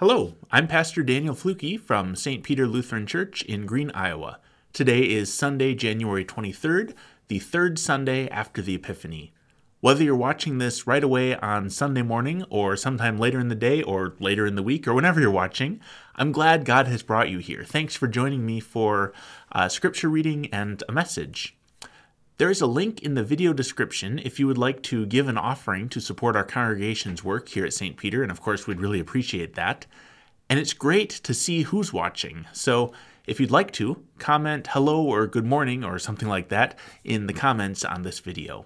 Hello, I'm Pastor Daniel Fluke from St. Peter Lutheran Church in Greene, Iowa. Today is Sunday, January 23rd, the third Sunday after the Epiphany. Whether you're watching this right away on Sunday morning or sometime later in the day or later in the week or whenever you're watching, I'm glad God has brought you here. Thanks for joining me for uh, scripture reading and a message. There is a link in the video description if you would like to give an offering to support our congregation's work here at St. Peter, and of course, we'd really appreciate that. And it's great to see who's watching. So if you'd like to, comment hello or good morning or something like that in the comments on this video.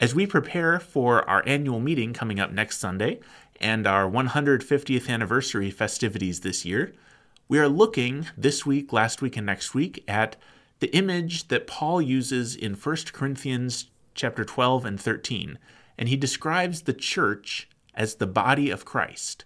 As we prepare for our annual meeting coming up next Sunday and our 150th anniversary festivities this year, we are looking this week, last week, and next week at the image that Paul uses in 1 Corinthians chapter 12 and 13, and he describes the church as the body of Christ.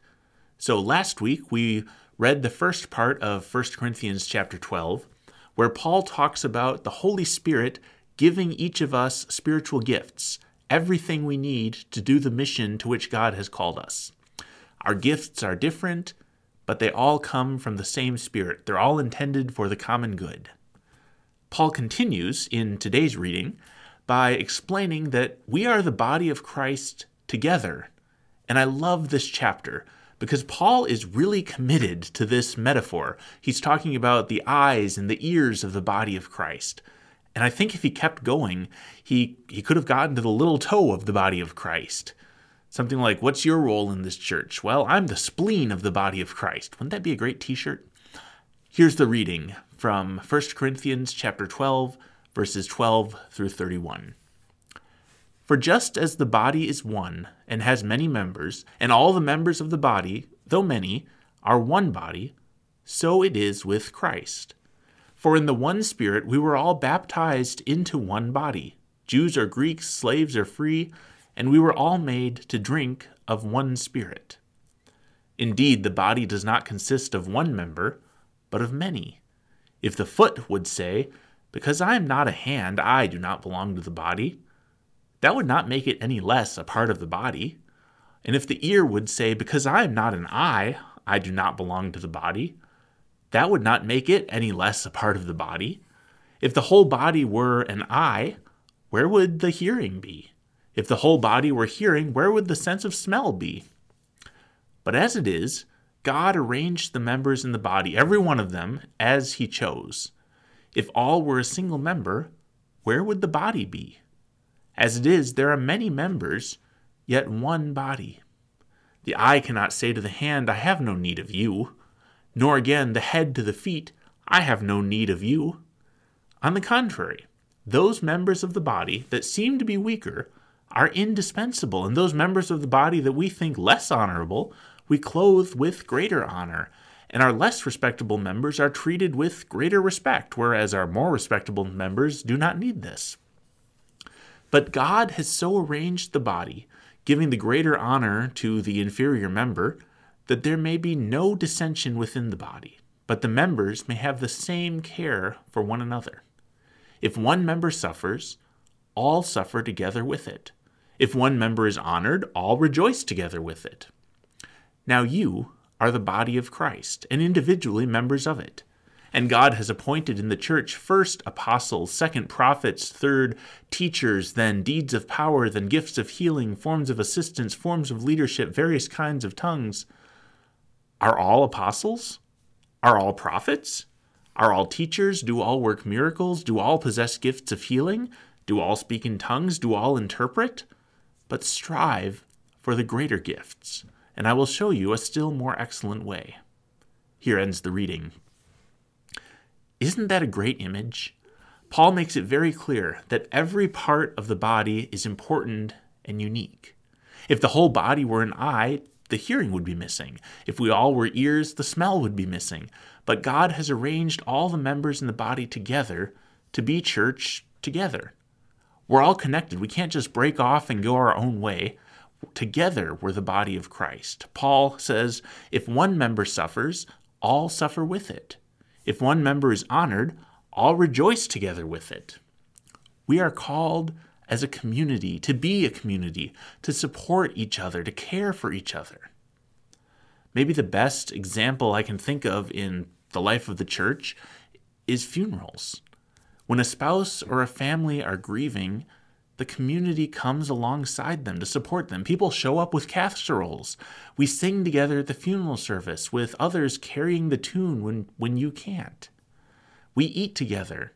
So last week we read the first part of 1 Corinthians chapter 12, where Paul talks about the Holy Spirit giving each of us spiritual gifts, everything we need to do the mission to which God has called us. Our gifts are different, but they all come from the same Spirit. They're all intended for the common good. Paul continues in today's reading by explaining that we are the body of Christ together. And I love this chapter because Paul is really committed to this metaphor. He's talking about the eyes and the ears of the body of Christ. And I think if he kept going, he, he could have gotten to the little toe of the body of Christ. Something like, What's your role in this church? Well, I'm the spleen of the body of Christ. Wouldn't that be a great t shirt? Here's the reading from 1 Corinthians chapter 12 verses 12 through 31. For just as the body is one and has many members, and all the members of the body, though many, are one body, so it is with Christ. For in the one Spirit we were all baptized into one body, Jews or Greeks, slaves or free, and we were all made to drink of one Spirit. Indeed, the body does not consist of one member, but of many. If the foot would say, Because I am not a hand, I do not belong to the body, that would not make it any less a part of the body. And if the ear would say, Because I am not an eye, I do not belong to the body, that would not make it any less a part of the body. If the whole body were an eye, where would the hearing be? If the whole body were hearing, where would the sense of smell be? But as it is, God arranged the members in the body, every one of them, as He chose. If all were a single member, where would the body be? As it is, there are many members, yet one body. The eye cannot say to the hand, I have no need of you, nor again the head to the feet, I have no need of you. On the contrary, those members of the body that seem to be weaker are indispensable, and those members of the body that we think less honorable we clothe with greater honor, and our less respectable members are treated with greater respect, whereas our more respectable members do not need this. But God has so arranged the body, giving the greater honor to the inferior member, that there may be no dissension within the body, but the members may have the same care for one another. If one member suffers, all suffer together with it. If one member is honored, all rejoice together with it. Now you are the body of Christ, and individually members of it. And God has appointed in the church first apostles, second prophets, third teachers, then deeds of power, then gifts of healing, forms of assistance, forms of leadership, various kinds of tongues. Are all apostles? Are all prophets? Are all teachers? Do all work miracles? Do all possess gifts of healing? Do all speak in tongues? Do all interpret? But strive for the greater gifts and I will show you a still more excellent way. Here ends the reading. Isn't that a great image? Paul makes it very clear that every part of the body is important and unique. If the whole body were an eye, the hearing would be missing. If we all were ears, the smell would be missing. But God has arranged all the members in the body together to be church together. We're all connected. We can't just break off and go our own way. Together we're the body of Christ. Paul says, if one member suffers, all suffer with it. If one member is honored, all rejoice together with it. We are called as a community to be a community, to support each other, to care for each other. Maybe the best example I can think of in the life of the church is funerals. When a spouse or a family are grieving, the community comes alongside them to support them. People show up with casseroles. We sing together at the funeral service, with others carrying the tune when, when you can't. We eat together.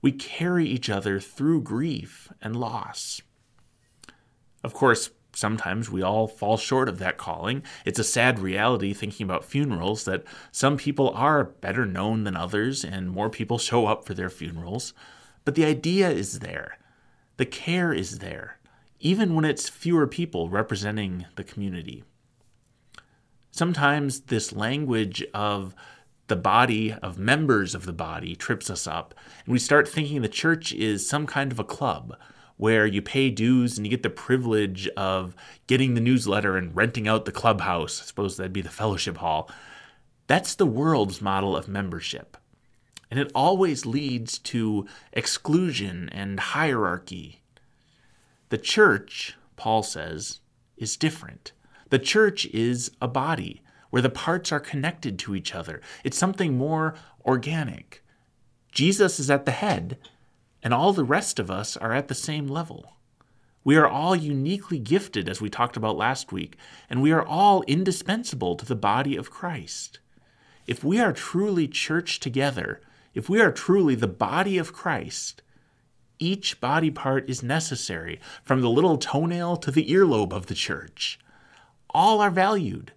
We carry each other through grief and loss. Of course, sometimes we all fall short of that calling. It's a sad reality thinking about funerals that some people are better known than others and more people show up for their funerals. But the idea is there, the care is there, even when it's fewer people representing the community. Sometimes this language of the body, of members of the body, trips us up, and we start thinking the church is some kind of a club where you pay dues and you get the privilege of getting the newsletter and renting out the clubhouse. I suppose that'd be the fellowship hall. That's the world's model of membership. And it always leads to exclusion and hierarchy. The church, Paul says, is different. The church is a body where the parts are connected to each other. It's something more organic. Jesus is at the head, and all the rest of us are at the same level. We are all uniquely gifted, as we talked about last week, and we are all indispensable to the body of Christ. If we are truly church together, if we are truly the body of Christ, each body part is necessary, from the little toenail to the earlobe of the church. All are valued.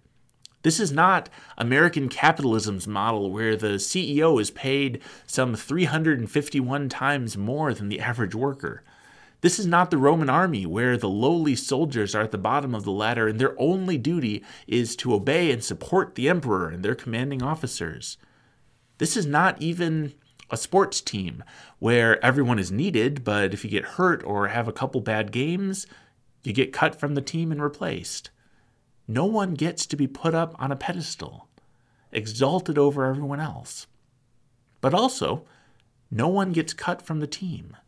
This is not American capitalism's model where the CEO is paid some 351 times more than the average worker. This is not the Roman army where the lowly soldiers are at the bottom of the ladder and their only duty is to obey and support the emperor and their commanding officers. This is not even a sports team where everyone is needed, but if you get hurt or have a couple bad games, you get cut from the team and replaced no one gets to be put up on a pedestal, exalted over everyone else. But also, no one gets cut from the team.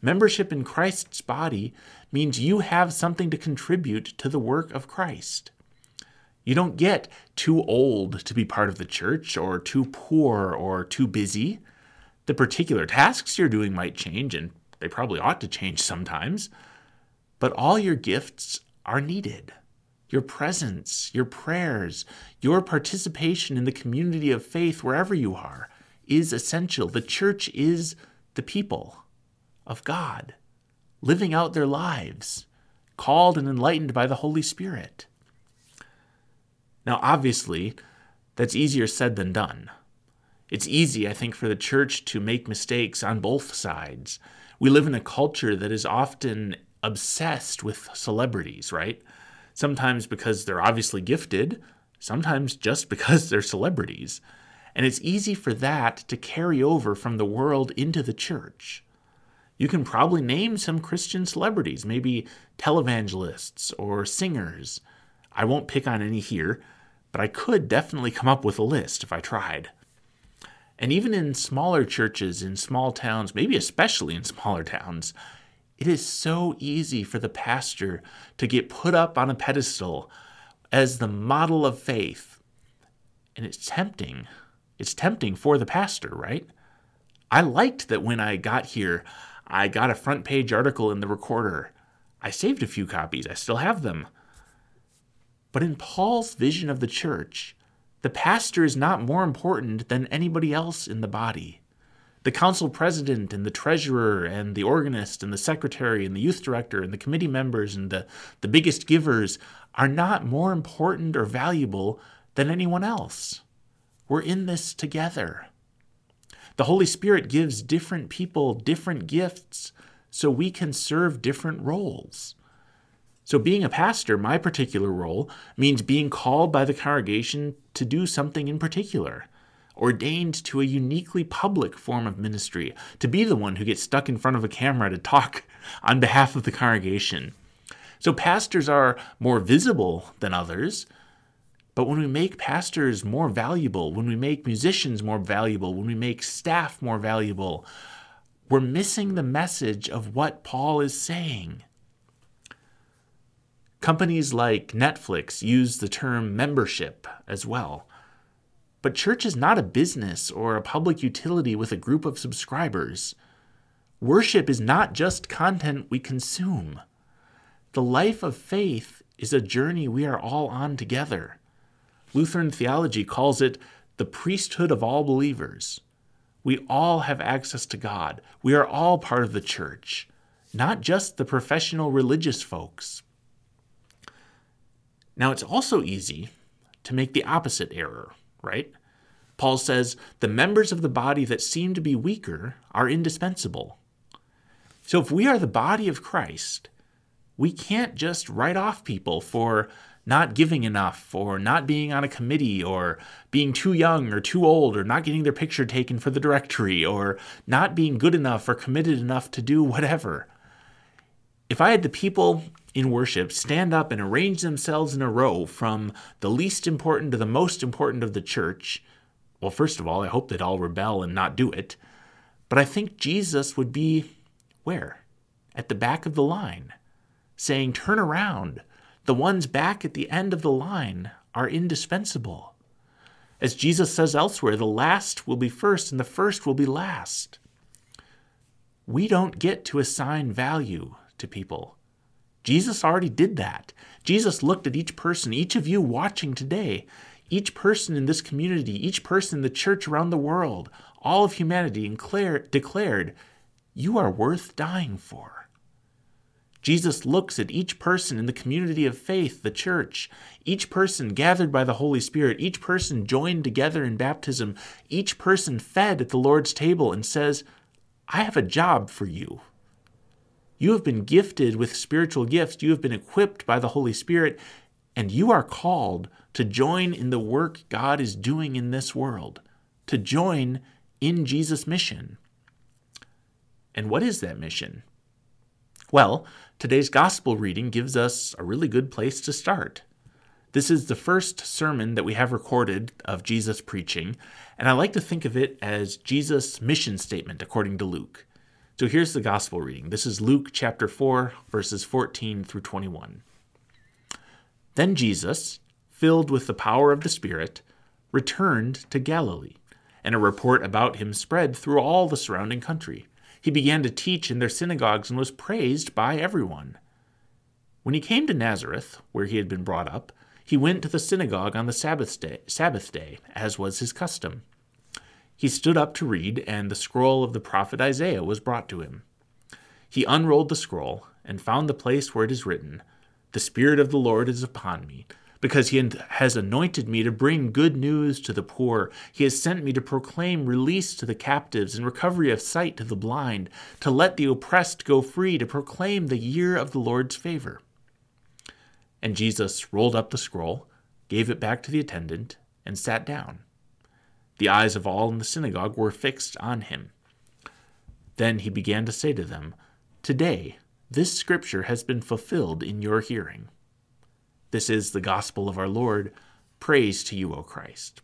Membership in Christ's body means you have something to contribute to the work of Christ. You don't get too old to be part of the church, or too poor, or too busy. The particular tasks you're doing might change, and they probably ought to change sometimes, but all your gifts are needed your presence, your prayers, your participation in the community of faith wherever you are is essential. The church is the people of God living out their lives, called and enlightened by the Holy Spirit. Now, obviously, that's easier said than done. It's easy, I think, for the church to make mistakes on both sides. We live in a culture that is often obsessed with celebrities, right? sometimes because they're obviously gifted, sometimes just because they're celebrities. And it's easy for that to carry over from the world into the church. You can probably name some Christian celebrities, maybe televangelists or singers. I won't pick on any here, but I could definitely come up with a list if I tried. And even in smaller churches in small towns, maybe especially in smaller towns, it is so easy for the pastor to get put up on a pedestal as the model of faith. And it's tempting. It's tempting for the pastor, right? I liked that when I got here, I got a front page article in the recorder. I saved a few copies, I still have them. But in Paul's vision of the church, the pastor is not more important than anybody else in the body the council president and the treasurer and the organist and the secretary and the youth director and the committee members and the, the biggest givers are not more important or valuable than anyone else. We're in this together. The Holy Spirit gives different people different gifts so we can serve different roles. So, being a pastor, my particular role means being called by the congregation to do something in particular ordained to a uniquely public form of ministry, to be the one who gets stuck in front of a camera to talk on behalf of the congregation. So pastors are more visible than others. But when we make pastors more valuable, when we make musicians more valuable, when we make staff more valuable, we're missing the message of what Paul is saying. Companies like Netflix use the term membership as well. But church is not a business or a public utility with a group of subscribers. Worship is not just content we consume. The life of faith is a journey we are all on together. Lutheran theology calls it the priesthood of all believers. We all have access to God. We are all part of the church, not just the professional religious folks. Now, it's also easy to make the opposite error, right? Paul says the members of the body that seem to be weaker are indispensable. So, if we are the body of Christ, we can't just write off people for not giving enough or not being on a committee or being too young or too old or not getting their picture taken for the directory or not being good enough or committed enough to do whatever. If I had the people in worship stand up and arrange themselves in a row from the least important to the most important of the church, well, first of all, I hope they'd all rebel and not do it. But I think Jesus would be where? At the back of the line, saying, Turn around the ones back at the end of the line are indispensable. As Jesus says elsewhere, the last will be first and the first will be last. We don't get to assign value to people. Jesus already did that. Jesus looked at each person, each of you watching today, each person in this community, each person in the church around the world, all of humanity, and declared, You are worth dying for. Jesus looks at each person in the community of faith, the church, each person gathered by the Holy Spirit, each person joined together in baptism, each person fed at the Lord's table, and says, I have a job for you. You have been gifted with spiritual gifts, you have been equipped by the Holy Spirit, and you are called to join in the work God is doing in this world, to join in Jesus' mission. And what is that mission? Well, today's gospel reading gives us a really good place to start. This is the first sermon that we have recorded of Jesus preaching, and I like to think of it as Jesus' mission statement according to Luke. So here's the gospel reading. This is Luke chapter 4, verses 14 through 21. Then Jesus, filled with the power of the Spirit, returned to Galilee, and a report about him spread through all the surrounding country. He began to teach in their synagogues and was praised by everyone. When he came to Nazareth, where he had been brought up, he went to the synagogue on the Sabbath day, Sabbath day, as was his custom. He stood up to read, and the scroll of the prophet Isaiah was brought to him. He unrolled the scroll and found the place where it is written, The Spirit of the Lord is upon me because he has anointed me to bring good news to the poor. He has sent me to proclaim release to the captives and recovery of sight to the blind, to let the oppressed go free, to proclaim the year of the Lord's favor. And Jesus rolled up the scroll, gave it back to the attendant, and sat down. The eyes of all in the synagogue were fixed on him. Then he began to say to them, Today this scripture has been fulfilled in your hearing. This is the gospel of our Lord. Praise to you, O Christ.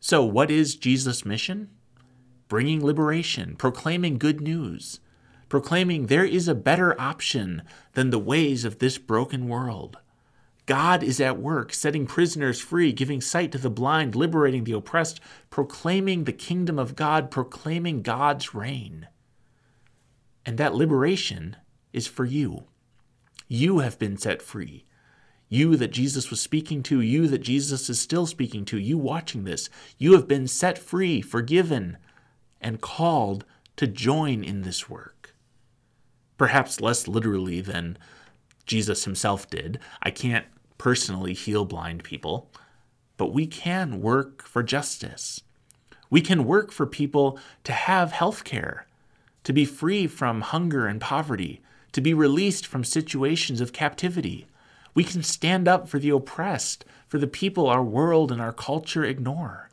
So, what is Jesus' mission? Bringing liberation, proclaiming good news, proclaiming there is a better option than the ways of this broken world. God is at work, setting prisoners free, giving sight to the blind, liberating the oppressed, proclaiming the kingdom of God, proclaiming God's reign. And that liberation is for you. You have been set free you that Jesus was speaking to, you that Jesus is still speaking to, you watching this, you have been set free, forgiven, and called to join in this work. Perhaps less literally than Jesus himself did. I can't personally heal blind people, but we can work for justice. We can work for people to have health care, to be free from hunger and poverty, to be released from situations of captivity we can stand up for the oppressed, for the people our world and our culture ignore.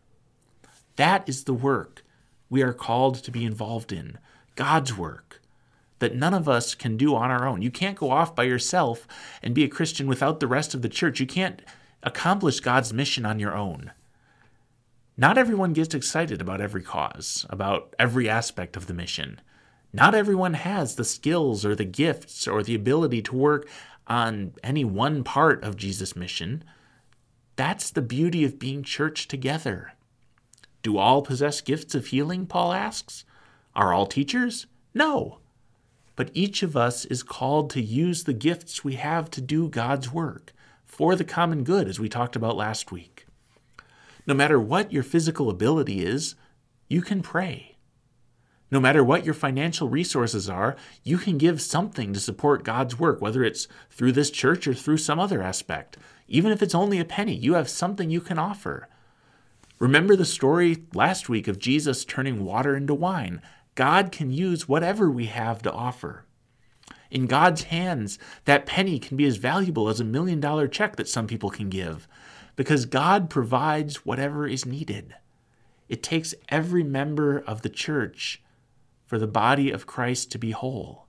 That is the work we are called to be involved in God's work that none of us can do on our own. You can't go off by yourself and be a Christian without the rest of the church. You can't accomplish God's mission on your own. Not everyone gets excited about every cause, about every aspect of the mission. Not everyone has the skills or the gifts or the ability to work on any one part of Jesus' mission. That's the beauty of being church together. Do all possess gifts of healing? Paul asks. Are all teachers? No. But each of us is called to use the gifts we have to do God's work for the common good, as we talked about last week. No matter what your physical ability is, you can pray. No matter what your financial resources are, you can give something to support God's work, whether it's through this church or through some other aspect. Even if it's only a penny, you have something you can offer. Remember the story last week of Jesus turning water into wine. God can use whatever we have to offer. In God's hands, that penny can be as valuable as a million dollar check that some people can give because God provides whatever is needed. It takes every member of the church for the body of Christ to be whole.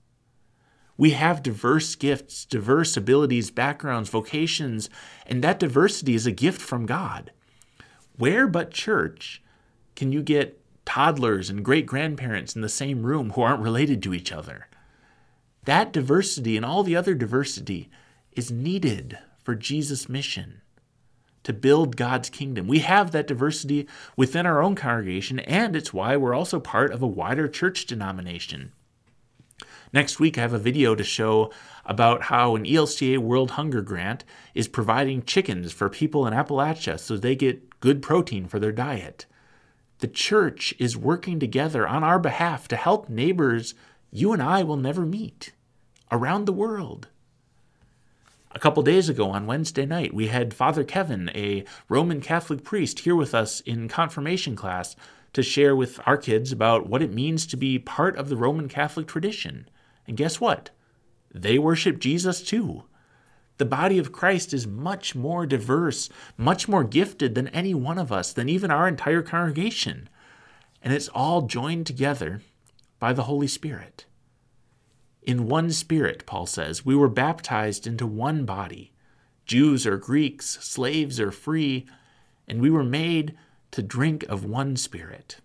We have diverse gifts, diverse abilities, backgrounds, vocations, and that diversity is a gift from God. Where but church can you get toddlers and great grandparents in the same room who aren't related to each other? That diversity and all the other diversity is needed for Jesus' mission to build God's kingdom. We have that diversity within our own congregation, and it's why we're also part of a wider church denomination. Next week, I have a video to show about how an ELCA World Hunger Grant is providing chickens for people in Appalachia so they get good protein for their diet. The church is working together on our behalf to help neighbors you and I will never meet around the world. A couple days ago on Wednesday night, we had Father Kevin, a Roman Catholic priest, here with us in confirmation class to share with our kids about what it means to be part of the Roman Catholic tradition. And guess what? They worship Jesus too. The body of Christ is much more diverse, much more gifted than any one of us, than even our entire congregation. And it's all joined together by the Holy Spirit. In one spirit, Paul says, we were baptized into one body Jews or Greeks, slaves or free, and we were made to drink of one spirit.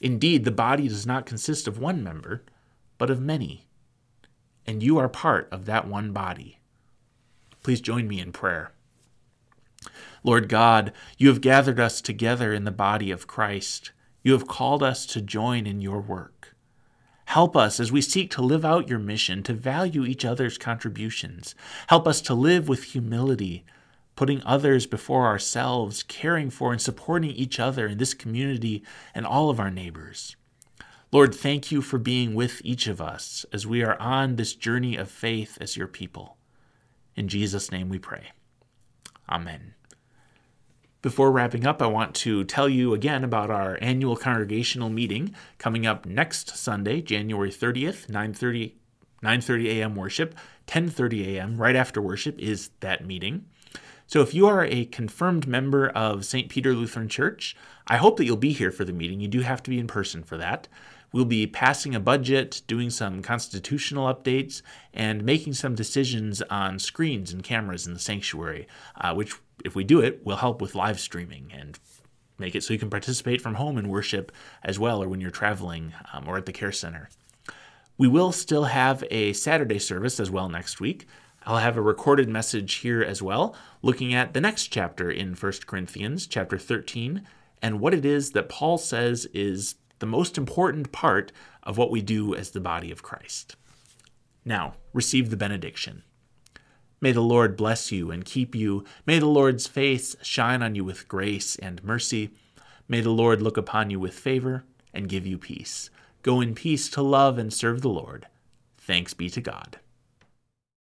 Indeed, the body does not consist of one member, but of many. And you are part of that one body. Please join me in prayer. Lord God, you have gathered us together in the body of Christ. You have called us to join in your work. Help us as we seek to live out your mission to value each other's contributions. Help us to live with humility, putting others before ourselves, caring for and supporting each other in this community and all of our neighbors. Lord, thank you for being with each of us as we are on this journey of faith as your people. In Jesus' name we pray. Amen. Before wrapping up, I want to tell you again about our annual congregational meeting coming up next Sunday, January 30th, 9:30 9:30 a.m. worship, 10:30 a.m. right after worship is that meeting. So if you are a confirmed member of St. Peter Lutheran Church, I hope that you'll be here for the meeting. You do have to be in person for that. We'll be passing a budget, doing some constitutional updates, and making some decisions on screens and cameras in the sanctuary, uh, which if we do it, will help with live streaming and make it so you can participate from home in worship as well, or when you're traveling um, or at the care center. We will still have a Saturday service as well next week. I'll have a recorded message here as well, looking at the next chapter in 1 Corinthians, chapter 13, and what it is that Paul says is the most important part of what we do as the body of Christ. Now, receive the benediction. May the Lord bless you and keep you. May the Lord's face shine on you with grace and mercy. May the Lord look upon you with favor and give you peace. Go in peace to love and serve the Lord. Thanks be to God.